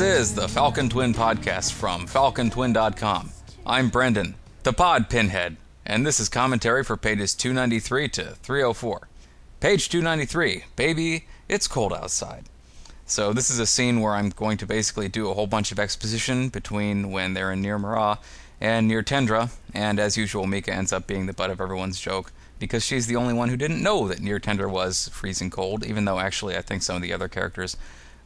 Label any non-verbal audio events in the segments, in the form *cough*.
This is the Falcon Twin Podcast from FalconTwin.com. I'm Brendan, the pod pinhead, and this is commentary for pages 293 to 304. Page 293 Baby, it's cold outside. So, this is a scene where I'm going to basically do a whole bunch of exposition between when they're in Near Mara and near Tendra, and as usual, Mika ends up being the butt of everyone's joke because she's the only one who didn't know that Near Tendra was freezing cold, even though actually I think some of the other characters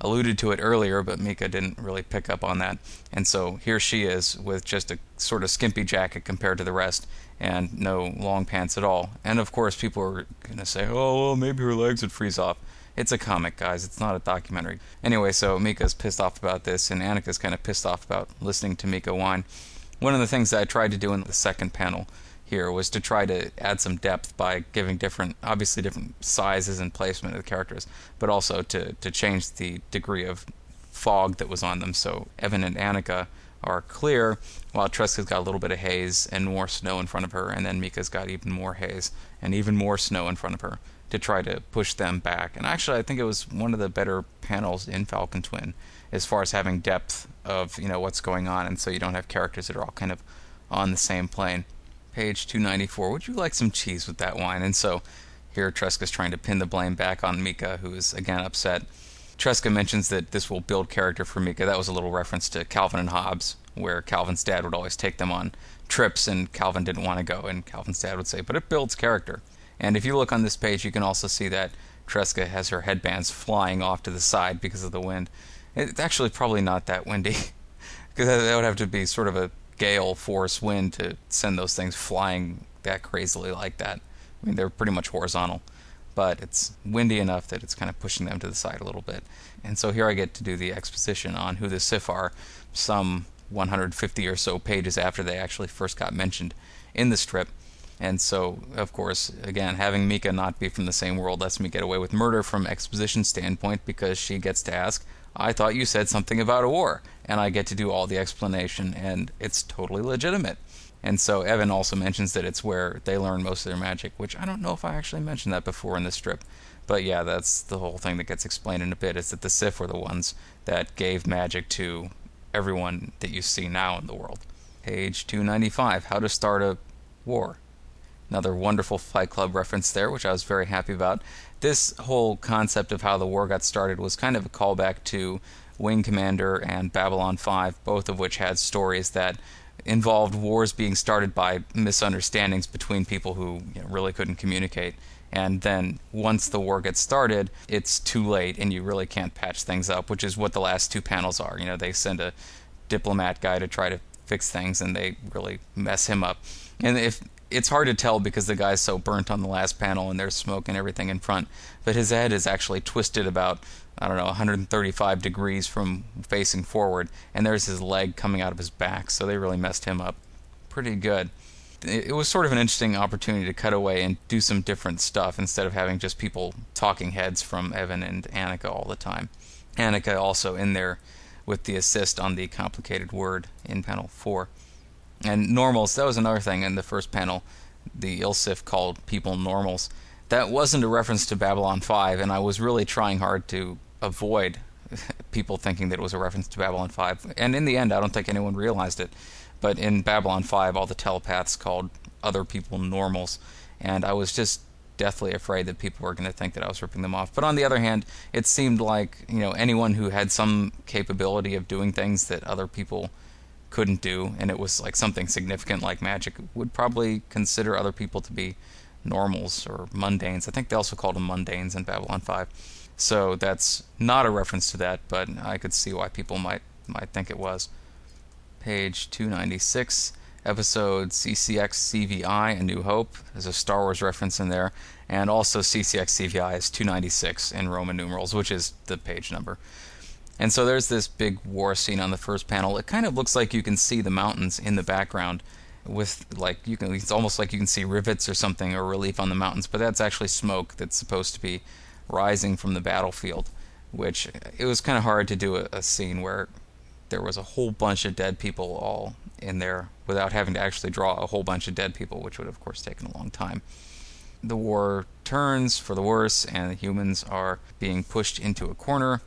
alluded to it earlier, but Mika didn't really pick up on that. And so here she is with just a sort of skimpy jacket compared to the rest and no long pants at all. And of course, people are going to say, oh, well, maybe her legs would freeze off. It's a comic, guys. It's not a documentary. Anyway, so Mika's pissed off about this, and Annika's kind of pissed off about listening to Mika whine. One of the things that I tried to do in the second panel here was to try to add some depth by giving different, obviously different sizes and placement of the characters, but also to, to change the degree of fog that was on them. So Evan and Annika are clear, while Tresca's got a little bit of haze and more snow in front of her, and then Mika's got even more haze and even more snow in front of her to try to push them back. And actually, I think it was one of the better panels in Falcon Twin as far as having depth of you know what's going on, and so you don't have characters that are all kind of on the same plane. Page 294. Would you like some cheese with that wine? And so here Tresca's trying to pin the blame back on Mika, who is again upset. Tresca mentions that this will build character for Mika. That was a little reference to Calvin and Hobbes, where Calvin's dad would always take them on trips and Calvin didn't want to go, and Calvin's dad would say, but it builds character. And if you look on this page, you can also see that Tresca has her headbands flying off to the side because of the wind. It's actually probably not that windy, *laughs* because that would have to be sort of a gale force wind to send those things flying that crazily like that. I mean, they're pretty much horizontal, but it's windy enough that it's kind of pushing them to the side a little bit. And so here I get to do the exposition on who the Sif are, some 150 or so pages after they actually first got mentioned in the strip. And so, of course, again, having Mika not be from the same world lets me get away with murder from exposition standpoint because she gets to ask, I thought you said something about a war. And I get to do all the explanation, and it's totally legitimate. And so Evan also mentions that it's where they learn most of their magic, which I don't know if I actually mentioned that before in the strip. But yeah, that's the whole thing that gets explained in a bit is that the Sif were the ones that gave magic to everyone that you see now in the world. Page 295 How to Start a War. Another wonderful Fight Club reference there, which I was very happy about. This whole concept of how the war got started was kind of a callback to Wing Commander and Babylon 5, both of which had stories that involved wars being started by misunderstandings between people who you know, really couldn't communicate. And then once the war gets started, it's too late and you really can't patch things up, which is what the last two panels are. You know, they send a diplomat guy to try to fix things and they really mess him up. And if it's hard to tell because the guy's so burnt on the last panel and there's smoke and everything in front. But his head is actually twisted about, I don't know, 135 degrees from facing forward, and there's his leg coming out of his back, so they really messed him up pretty good. It was sort of an interesting opportunity to cut away and do some different stuff instead of having just people talking heads from Evan and Annika all the time. Annika also in there with the assist on the complicated word in panel 4. And normals, that was another thing in the first panel. The Ilsif called people normals. That wasn't a reference to Babylon 5, and I was really trying hard to avoid *laughs* people thinking that it was a reference to Babylon 5. And in the end, I don't think anyone realized it. But in Babylon 5, all the telepaths called other people normals. And I was just deathly afraid that people were going to think that I was ripping them off. But on the other hand, it seemed like, you know, anyone who had some capability of doing things that other people couldn't do, and it was like something significant like magic, would probably consider other people to be normals or mundanes. I think they also called them mundanes in Babylon 5. So that's not a reference to that, but I could see why people might might think it was. Page 296, episode CCX CVI, A New Hope. There's a Star Wars reference in there, and also CCX CVI is 296 in Roman numerals, which is the page number. And so there's this big war scene on the first panel. It kind of looks like you can see the mountains in the background with like you can it's almost like you can see rivets or something or relief on the mountains, but that's actually smoke that's supposed to be rising from the battlefield, which it was kind of hard to do a, a scene where there was a whole bunch of dead people all in there without having to actually draw a whole bunch of dead people, which would have, of course taken a long time. The war turns for the worse and the humans are being pushed into a corner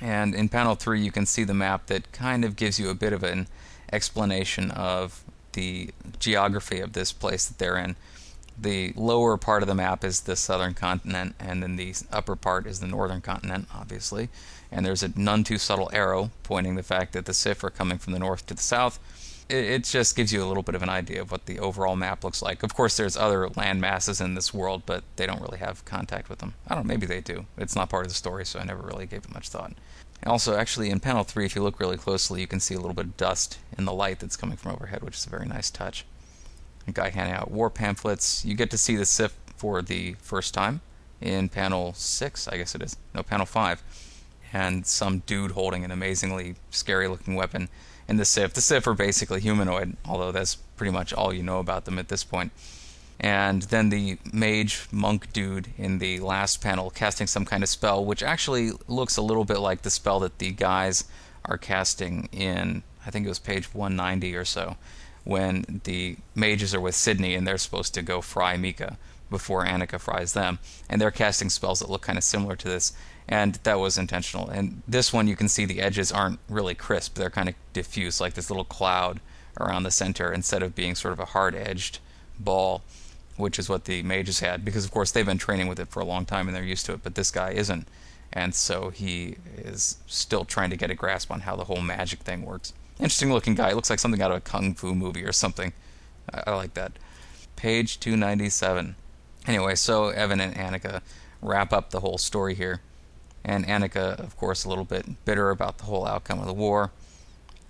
And in panel 3, you can see the map that kind of gives you a bit of an explanation of the geography of this place that they're in. The lower part of the map is the southern continent, and then the upper part is the northern continent, obviously. And there's a none too subtle arrow pointing the fact that the Sif are coming from the north to the south. It, it just gives you a little bit of an idea of what the overall map looks like. Of course, there's other land masses in this world, but they don't really have contact with them. I don't know, maybe they do. It's not part of the story, so I never really gave it much thought. Also, actually, in panel 3, if you look really closely, you can see a little bit of dust in the light that's coming from overhead, which is a very nice touch. A guy handing out war pamphlets. You get to see the Sif for the first time in panel 6, I guess it is. No, panel 5. And some dude holding an amazingly scary looking weapon in the Sif. The Sif are basically humanoid, although that's pretty much all you know about them at this point and then the mage monk dude in the last panel casting some kind of spell, which actually looks a little bit like the spell that the guys are casting in, I think it was page 190 or so, when the mages are with Sydney and they're supposed to go fry Mika before Annika fries them. And they're casting spells that look kind of similar to this, and that was intentional. And this one, you can see the edges aren't really crisp, they're kind of diffuse, like this little cloud around the center instead of being sort of a hard edged ball which is what the mages had, because of course they've been training with it for a long time and they're used to it, but this guy isn't. And so he is still trying to get a grasp on how the whole magic thing works. Interesting looking guy. Looks like something out of a kung fu movie or something. I, I like that. Page 297. Anyway, so Evan and Annika wrap up the whole story here. And Annika, of course, a little bit bitter about the whole outcome of the war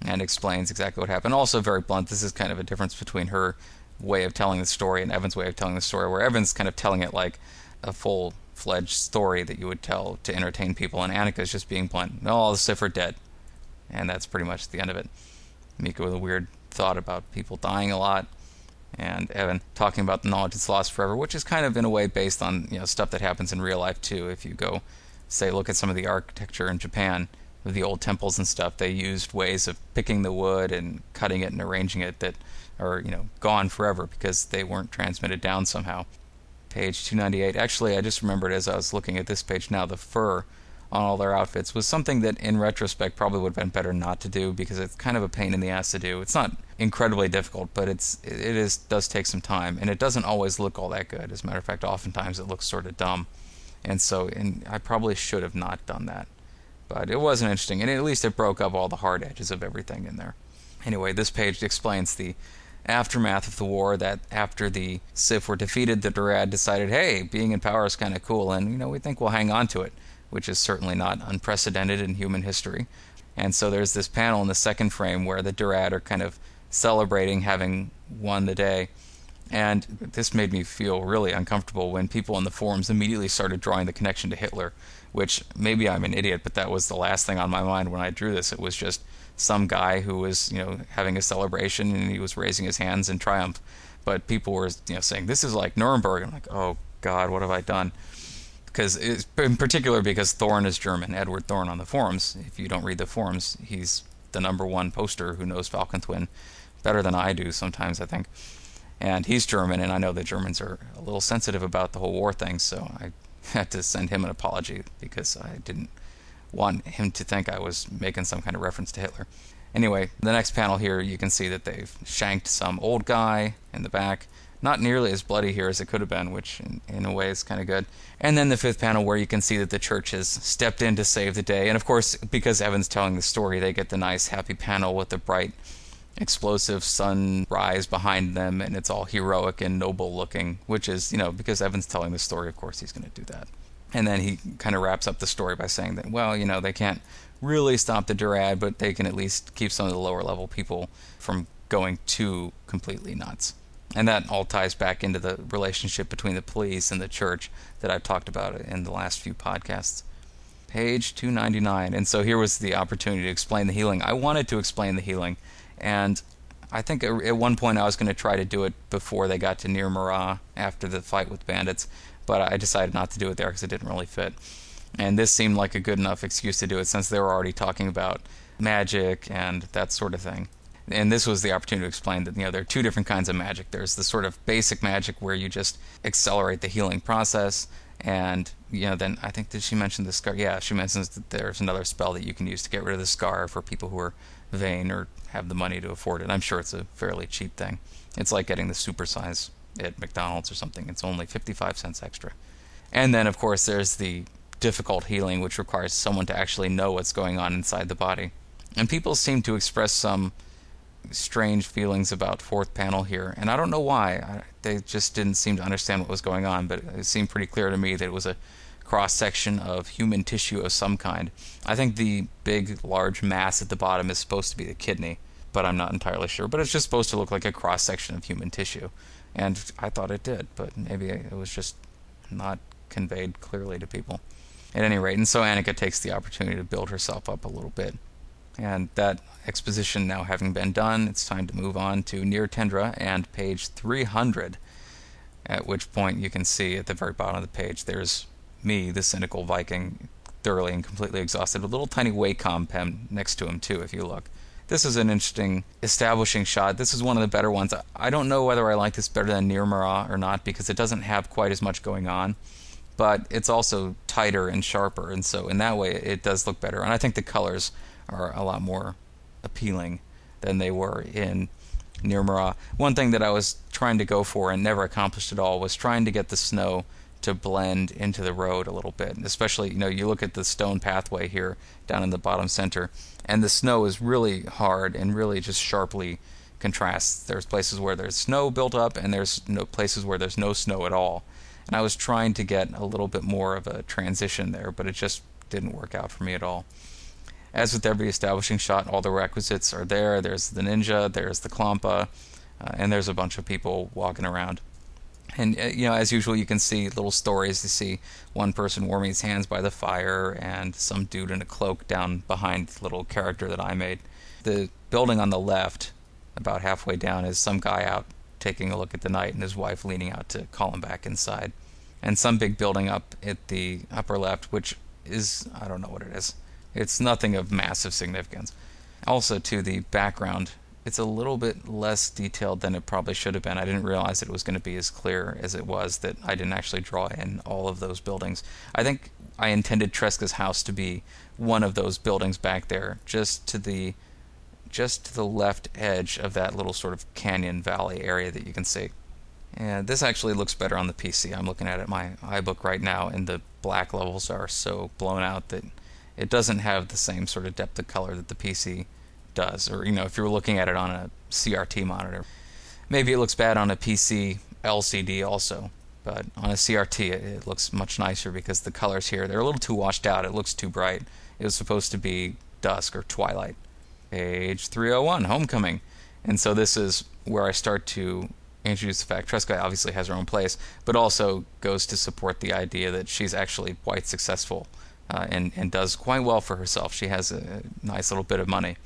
and explains exactly what happened. Also, very blunt. This is kind of a difference between her way of telling the story and Evan's way of telling the story, where Evan's kind of telling it like a full fledged story that you would tell to entertain people, and Annika's just being blunt. No, all the Sif are dead. And that's pretty much the end of it. Mika with a weird thought about people dying a lot, and Evan talking about the knowledge that's lost forever, which is kind of in a way based on you know stuff that happens in real life too. If you go, say, look at some of the architecture in Japan, the old temples and stuff, they used ways of picking the wood and cutting it and arranging it that are you know gone forever because they weren't transmitted down somehow. Page 298. Actually, I just remembered as I was looking at this page now, the fur on all their outfits was something that in retrospect probably would have been better not to do because it's kind of a pain in the ass to do. It's not incredibly difficult, but it's it is does take some time and it doesn't always look all that good. As a matter of fact, oftentimes it looks sort of dumb. And so and I probably should have not done that. But it wasn't interesting and at least it broke up all the hard edges of everything in there. Anyway, this page explains the aftermath of the war that after the Sif were defeated, the Durad decided, hey, being in power is kind of cool, and you know we think we'll hang on to it, which is certainly not unprecedented in human history. And so there's this panel in the second frame where the Durad are kind of celebrating having won the day. And this made me feel really uncomfortable when people in the forums immediately started drawing the connection to Hitler, which maybe I'm an idiot, but that was the last thing on my mind when I drew this. It was just some guy who was you know having a celebration and he was raising his hands in triumph. But people were you know saying this is like Nuremberg. I'm like oh god what have I done? Because in particular because Thorn is German Edward Thorn on the forums. If you don't read the forums he's the number one poster. Who knows Falcon Twin better than I do sometimes I think and he's German and I know the Germans are a little sensitive about the whole war thing so I *laughs* had to send him an apology because I didn't want him to think I was making some kind of reference to Hitler. Anyway, the next panel here, you can see that they've shanked some old guy in the back. Not nearly as bloody here as it could have been, which in, in a way is kind of good. And then the fifth panel where you can see that the church has stepped in to save the day. And of course, because Evan's telling the story, they get the nice happy panel with the bright explosive sunrise behind them and it's all heroic and noble looking, which is, you know, because Evan's telling the story, of course he's going to do that. And then he kind of wraps up the story by saying that, well, you know, they can't really stop the Durad, but they can at least keep some of the lower level people from going too completely nuts. And that all ties back into the relationship between the police and the church that I've talked about in the last few podcasts. Page 299. And so here was the opportunity to explain the healing. I wanted to explain the healing, and I think at one point I was going to try to do it before they got to Near Mara after the fight with bandits but I decided not to do it there because it didn't really fit. And this seemed like a good enough excuse to do it since they were already talking about magic and that sort of thing. And this was the opportunity to explain that you know there are two different kinds of magic. There's the sort of basic magic where you just accelerate the healing process, and you know, then I think did she mention the scar? Yeah, she mentions that there's another spell that you can use to get rid of the scar for people who are vain or have the money to afford it. I'm sure it's a fairly cheap thing. It's like getting the supersize at McDonald's or something. It's only 55 cents extra. And then, of course, there's the difficult healing, which requires someone to actually know what's going on inside the body. And people seem to express some strange feelings about fourth panel here, and I don't know why. I, they just didn't seem to understand what was going on, but it seemed pretty clear to me that it was a cross section of human tissue of some kind. I think the big, large mass at the bottom is supposed to be the kidney, but I'm not entirely sure. But it's just supposed to look like a cross section of human tissue, and I thought it did, but maybe it was just not conveyed clearly to people. At any rate, and so Annika takes the opportunity to build herself up a little bit. And that exposition now having been done, it's time to move on to Near Tendra and page 300, at which point you can see at the very bottom of the page there's me, the cynical Viking, thoroughly and completely exhausted, a little tiny Wacom pen next to him, too, if you look. This is an interesting establishing shot. This is one of the better ones. I don't know whether I like this better than Near Mara or not because it doesn't have quite as much going on but it's also tighter and sharper, and so in that way it does look better. And I think the colors are a lot more appealing than they were in Near Mara. One thing that I was trying to go for and never accomplished at all was trying to get the snow to blend into the road a little bit. Especially, you know, you look at the stone pathway here down in the bottom center, and the snow is really hard and really just sharply contrasts. There's places where there's snow built up, and there's no places where there's no snow at all and I was trying to get a little bit more of a transition there, but it just didn't work out for me at all. As with every establishing shot, all the requisites are there. There's the ninja, there's the Klampa, uh, and there's a bunch of people walking around. And uh, you know, as usual, you can see little stories. You see one person warming his hands by the fire, and some dude in a cloak down behind the little character that I made. The building on the left, about halfway down, is some guy out taking a look at the night and his wife leaning out to call him back inside. And some big building up at the upper left, which is, I don't know what it is. It's nothing of massive significance. Also, to the background, it's a little bit less detailed than it probably should have been. I didn't realize it was going to be as clear as it was that I didn't actually draw in all of those buildings. I think I intended Tresca's house to be one of those buildings back there, just to the just to the left edge of that little sort of canyon valley area that you can see. And this actually looks better on the PC. I'm looking at it my iBook right now, and the black levels are so blown out that it doesn't have the same sort of depth of color that the PC does. Or, you know, if you're looking at it on a CRT monitor, maybe it looks bad on a PC LCD also. But on a CRT, it, it looks much nicer because the colors here, they're a little too washed out. It looks too bright. It was supposed to be dusk or twilight page 301, Homecoming. And so this is where I start to introduce the fact Tresca obviously has her own place, but also goes to support the idea that she's actually quite successful uh, and, and does quite well for herself. She has a nice little bit of money.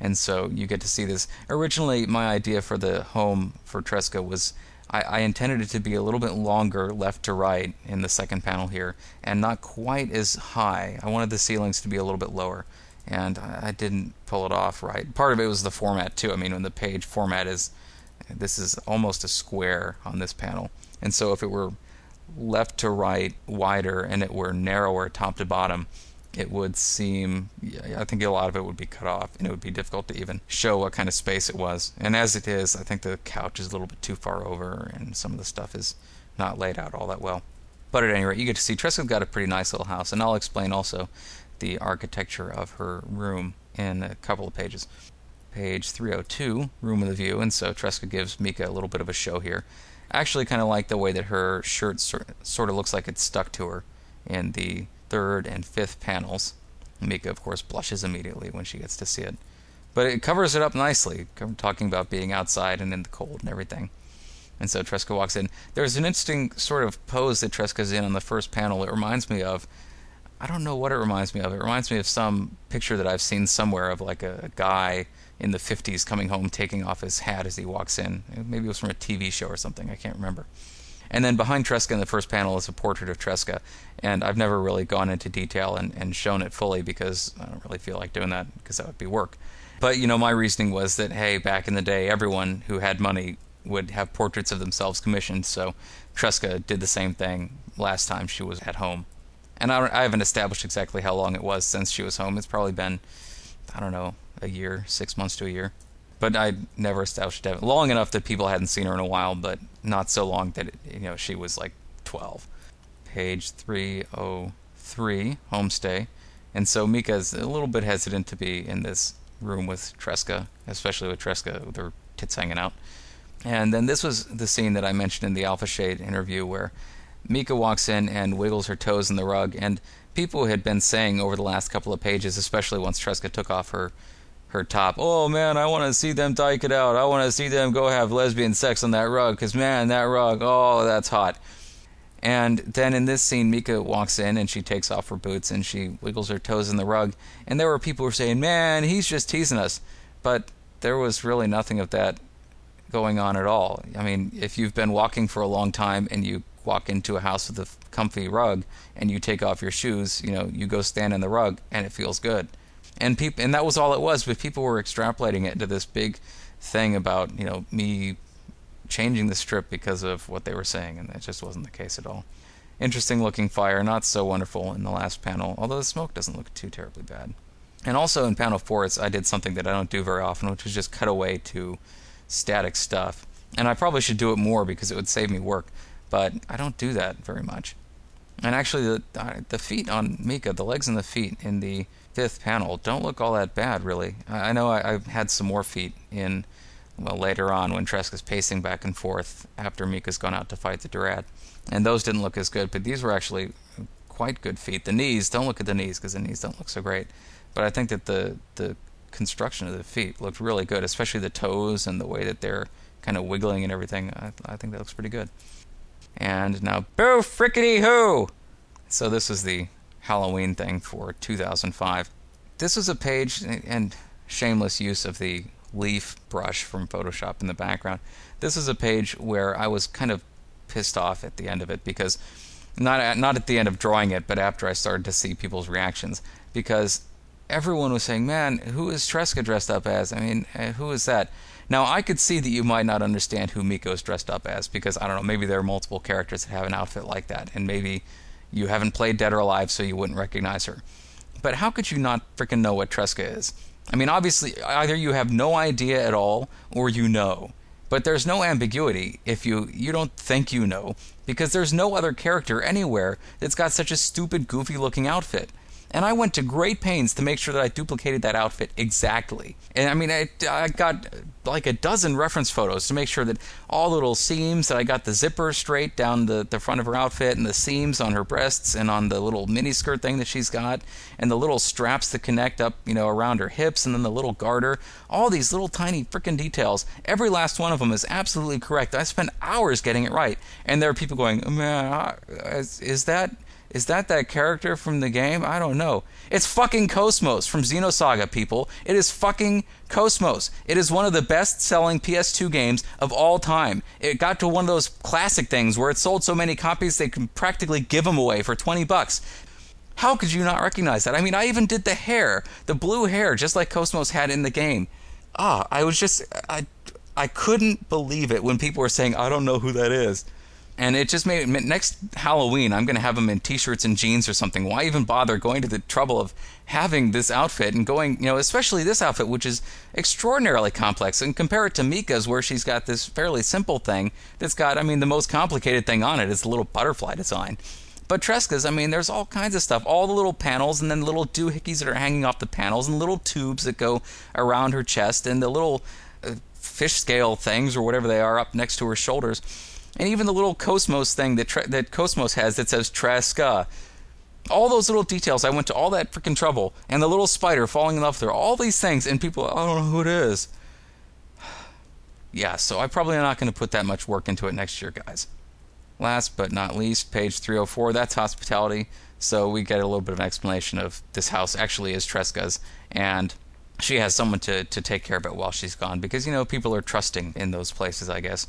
And so you get to see this. Originally, my idea for the home for Tresca was I, I, intended it to be a little bit longer left to right in the second panel here, and not quite as high. I wanted the ceilings to be a little bit lower and I didn't pull it off right. Part of it was the format too. I mean, when the page format is this is almost a square on this panel, and so if it were left to right wider and it were narrower top to bottom, it would seem I think a lot of it would be cut off and it would be difficult to even show what kind of space it was. And as it is, I think the couch is a little bit too far over and some of the stuff is not laid out all that well. But at any rate, you get to see Tresca's got a pretty nice little house, and I'll explain also the architecture of her room in a couple of pages. Page 302, Room with a View, and so Tresca gives Mika a little bit of a show here. Actually kind of like the way that her shirt sort of looks like it's stuck to her in the third and fifth panels. Mika, of course, blushes immediately when she gets to see it. But it covers it up nicely, talking about being outside and in the cold and everything. And so Tresca walks in. There's an interesting sort of pose that Tresca's in on the first panel. It reminds me of I don't know what it reminds me of. It reminds me of some picture that I've seen somewhere of like a, a guy in the 50s coming home taking off his hat as he walks in. Maybe it was from a TV show or something. I can't remember. And then behind Tresca in the first panel is a portrait of Tresca. And I've never really gone into detail and, and shown it fully because I don't really feel like doing that because that would be work. But, you know, my reasoning was that, hey, back in the day, everyone who had money would have portraits of themselves commissioned. So Tresca did the same thing last time she was at home. And I, I haven't established exactly how long it was since she was home. It's probably been, I don't know, a year, six months to a year. But I never established it long enough that people hadn't seen her in a while, but not so long that it, you know she was like 12. Page 303, homestay. And so Mika's a little bit hesitant to be in this room with Tresca, especially with Tresca with her tits hanging out. And then this was the scene that I mentioned in the Alpha Shade interview where Mika walks in and wiggles her toes in the rug, and people had been saying over the last couple of pages, especially once Tresca took off her her top, oh man, I want to see them dyke it out. I want to see them go have lesbian sex on that rug, because man, that rug, oh, that's hot. And then in this scene, Mika walks in and she takes off her boots and she wiggles her toes in the rug. And there were people who were saying, man, he's just teasing us. But there was really nothing of that going on at all. I mean, if you've been walking for a long time and you walk into a house with a comfy rug and you take off your shoes, you know, you go stand in the rug and it feels good. And people and that was all it was, but people were extrapolating it into this big thing about, you know, me changing the strip because of what they were saying and that just wasn't the case at all. Interesting looking fire, not so wonderful in the last panel, although the smoke doesn't look too terribly bad. And also in panel 4, I did something that I don't do very often, which is just cut away to static stuff. And I probably should do it more because it would save me work, but I don't do that very much. And actually, the the feet on Mika, the legs and the feet in the fifth panel, don't look all that bad, really. I, know I, I had some more feet in, well, later on when Tresca's pacing back and forth after Mika's gone out to fight the Durad. And those didn't look as good, but these were actually quite good feet. The knees, don't look at the knees because the knees don't look so great. But I think that the, the construction of the feet looked really good, especially the toes and the way that they're kind of wiggling and everything. I, I think that looks pretty good. And now, boo frickety hoo! So this is the Halloween thing for 2005. This was a page and shameless use of the leaf brush from Photoshop in the background. This is a page where I was kind of pissed off at the end of it because not at, not at the end of drawing it, but after I started to see people's reactions because everyone was saying, "Man, who is Tresca dressed up as? I mean, eh, who is that?" Now, I could see that you might not understand who Mika's dressed up as because I don't know, maybe there are multiple characters that have an outfit like that, and maybe you haven't played Dead or Alive, so you wouldn't recognize her. But how could you not freaking know what Tresca is? I mean, obviously, either you have no idea at all, or you know. But there's no ambiguity if you you don't think you know, because there's no other character anywhere that's got such a stupid, goofy looking outfit and I went to great pains to make sure that I duplicated that outfit exactly. And I mean, I, I got like a dozen reference photos to make sure that all the little seams that I got the zipper straight down the, the front of her outfit and the seams on her breasts and on the little miniskirt thing that she's got and the little straps that connect up, you know, around her hips and then the little garter. All these little tiny freaking details. Every last one of them is absolutely correct. I spent hours getting it right. And there are people going, man, is, is that is that that character from the game? I don't know. It's fucking KOS-MOS from Xenosaga, people. It is fucking KOS-MOS. It is one of the best selling PS2 games of all time. It got to one of those classic things where it sold so many copies they could practically give them away for 20 bucks. How could you not recognize that? I mean, I even did the hair, the blue hair, just like KOS-MOS had in the game. Ah, I was just, I, I couldn't believe it when people were saying, I don't know who that is and it just made next Halloween I'm going to have them in t-shirts and jeans or something. Why even bother going to the trouble of having this outfit and going, you know, especially this outfit which is extraordinarily complex and compare it to Mika's where she's got this fairly simple thing that's got I mean the most complicated thing on it is the little butterfly design. But Tresca's, I mean, there's all kinds of stuff. All the little panels, and then little doohickeys that are hanging off the panels, and little tubes that go around her chest, and the little uh, fish scale things or whatever they are up next to her shoulders and even the little KOS-MOS thing that tre- that KOS-MOS has that says Tresca. Uh, all those little details, I went to all that freaking trouble, and the little spider falling in love with her, all these things, and people, I don't know who it is. *sighs* yeah, so I'm probably not going to put that much work into it next year, guys. Last but not least, page 304, that's hospitality. So we get a little bit of an explanation of this house actually is Tresca's, and she has someone to, to take care of it while she's gone because, you know, people are trusting in those places, I guess.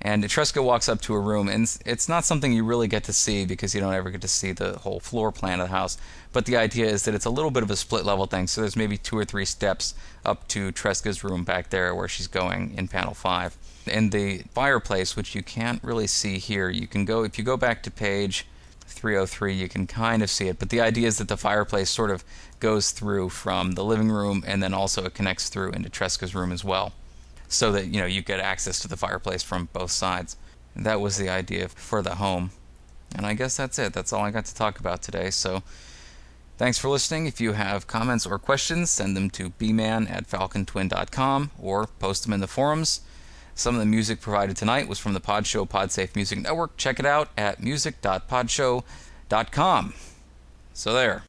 And Tresca walks up to a room, and it's not something you really get to see because you don't ever get to see the whole floor plan of the house. But the idea is that it's a little bit of a split level thing, so there's maybe two or three steps up to Tresca's room back there where she's going in panel 5. In the fireplace, which you can't really see here, you can go, if you go back to page 303, you can kind of see it. But the idea is that the fireplace sort of goes through from the living room and then also it connects through into Tresca's room as well. So that, you know, you get access to the fireplace from both sides. That was the idea for the home. And I guess that's it. That's all I got to talk about today. So thanks for listening. If you have comments or questions, send them to bman at falcontwin.com or post them in the forums. Some of the music provided tonight was from the Podshow Podsafe Music Network. Check it out at music.podshow.com. So there.